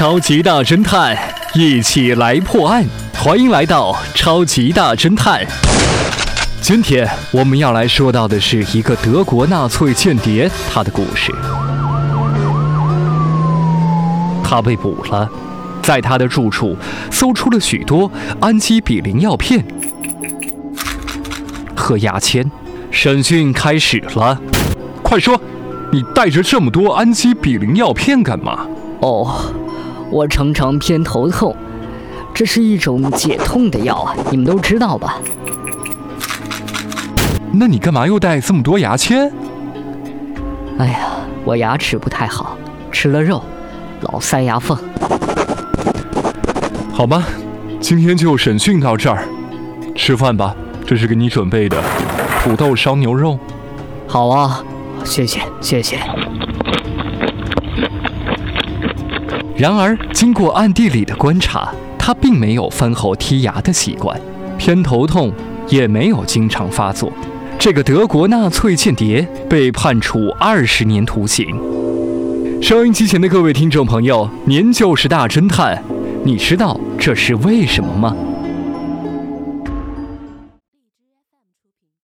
超级大侦探，一起来破案。欢迎来到超级大侦探。今天我们要来说到的是一个德国纳粹间谍他的故事。他被捕了，在他的住处搜出了许多氨基比林药片和牙签。审讯开始了，快说，你带着这么多氨基比林药片干嘛？哦，我常常偏头痛，这是一种解痛的药啊，你们都知道吧？那你干嘛又带这么多牙签？哎呀，我牙齿不太好，吃了肉老塞牙缝。好吧，今天就审讯到这儿，吃饭吧，这是给你准备的。土豆烧牛肉，好啊，谢谢谢谢。然而，经过暗地里的观察，他并没有饭后剔牙的习惯，偏头痛也没有经常发作。这个德国纳粹间谍被判处二十年徒刑。收音机前的各位听众朋友，您就是大侦探，你知道这是为什么吗？